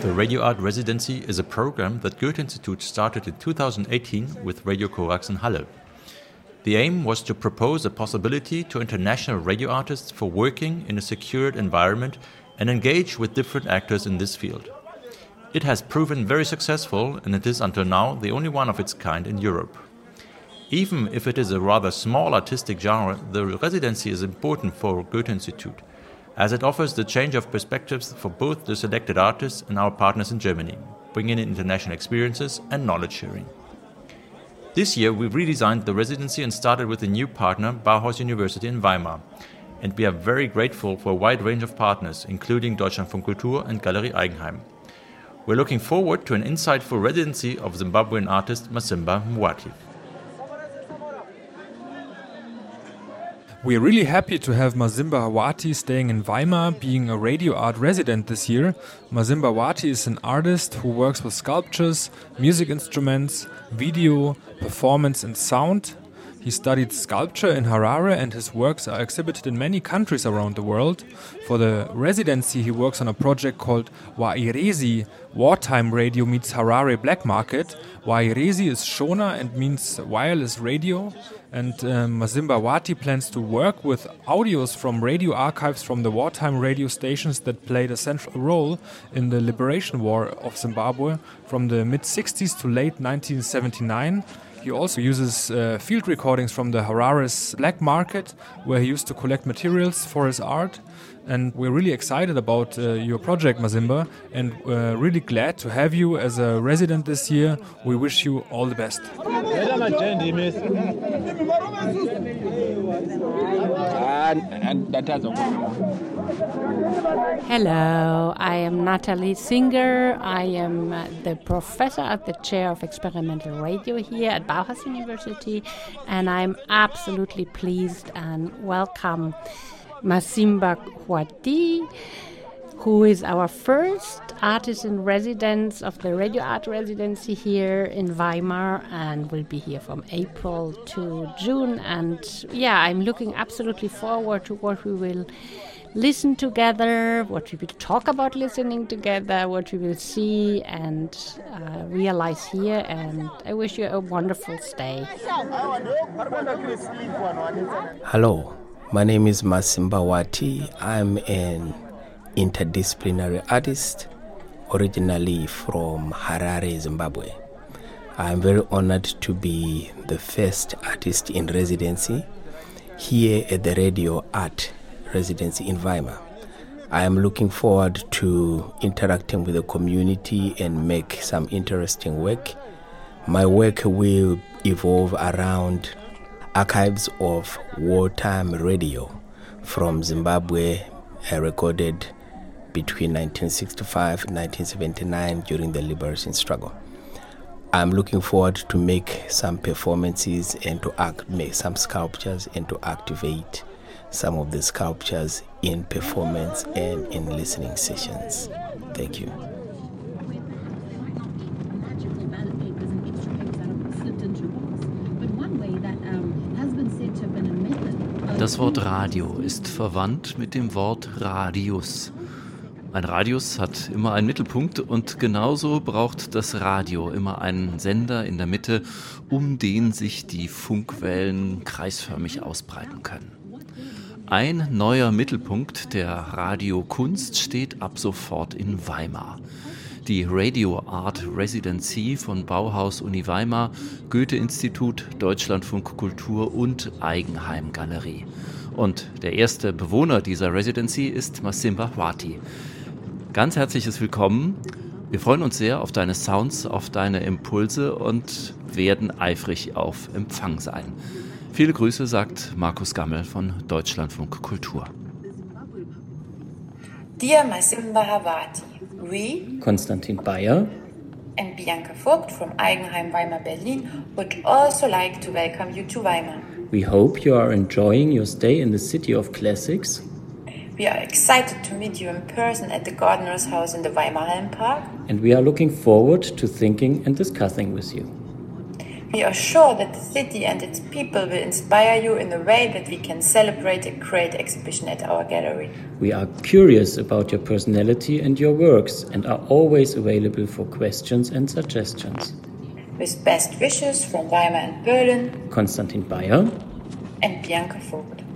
The Radio Art Residency is a program that Goethe Institute started in 2018 with Radio Corax in Halle. The aim was to propose a possibility to international radio artists for working in a secured environment and engage with different actors in this field. It has proven very successful and it is until now the only one of its kind in Europe. Even if it is a rather small artistic genre, the residency is important for Goethe Institute as it offers the change of perspectives for both the selected artists and our partners in Germany, bringing in international experiences and knowledge sharing. This year, we redesigned the residency and started with a new partner, Bauhaus University in Weimar. And we are very grateful for a wide range of partners, including Deutschlandfunk Kultur and Galerie Eigenheim. We're looking forward to an insightful residency of Zimbabwean artist Masimba Hwati. We're really happy to have Masimba Hwati staying in Weimar, being a radio art resident this year. Masimba Hwati is an artist who works with sculptures, music instruments, video, performance, and sound. He studied sculpture in Harare and his works are exhibited in many countries around the world. For the residency, he works on a project called Wairesi Wartime Radio Meets Harare Black Market. Wairesi is Shona and means wireless radio. And um, Masimba Hwati plans to work with audios from radio archives from the wartime radio stations that played a central role in the liberation war of Zimbabwe from the mid 60s to late 1979. He also uses uh, field recordings from the Harare's black market, where he used to collect materials for his art. And we're really excited about uh, your project, Masimba, and uh, really glad to have you as a resident this year. We wish you all the best. Hello, I am Nathalie Singer. I am the professor at the chair of experimental radio here at Bauhaus University, and I'm absolutely pleased and welcome Masimba Hwati, who is our first artist in residence of the radio art residency here in Weimar and will be here from April to June. And yeah, I'm looking absolutely forward to what we will listen together, what we will talk about listening together, what we will see and uh, realize here. And I wish you a wonderful stay. Hello, my name is Masimba Hwati. I'm an interdisciplinary artist, originally from Harare, Zimbabwe. I'm very honored to be the first artist in residency here at the Radio Art Residency in Weimar. I am looking forward to interacting with the community and make some interesting work. My work will evolve around archives of wartime radio from Zimbabwe uh, recorded between 1965 and 1979 during the liberation struggle. I'm looking forward to make some performances and to act, make some sculptures and to activate some of the sculptures in performance and in listening sessions. Thank you. Das Wort Radio ist verwandt mit dem Wort Radius. Ein Radius hat immer einen Mittelpunkt und genauso braucht das Radio immer einen Sender in der Mitte, um den sich die Funkwellen kreisförmig ausbreiten können. Ein neuer Mittelpunkt der Radiokunst steht ab sofort in Weimar. Die Radio Art Residency von Bauhaus Uni Weimar, Goethe-Institut, Deutschlandfunk Kultur und Eigenheim Galerie. Und der erste Bewohner dieser Residency ist Masimba Hawati. Ganz herzliches Willkommen. Wir freuen uns sehr auf deine Sounds, auf deine Impulse und werden eifrig auf Empfang sein. Viele Grüße, sagt Markus Gammel von Deutschlandfunk Kultur. Dear Masimba Hawati, we, Konstantin Bayer and Bianca Vogt from Eigenheim Weimar Berlin would also like to welcome you to Weimar. We hope you are enjoying your stay in the city of classics. We are excited to meet you in person at the Gardener's House in the Weimarhallen Park. And we are looking forward to thinking and discussing with you. We are sure that the city and its people will inspire you in a way that we can celebrate a great exhibition at our gallery. We are curious about your personality and your works and are always available for questions and suggestions. With best wishes from Weimar and Berlin Konstantin Bayer and Bianca Vogt.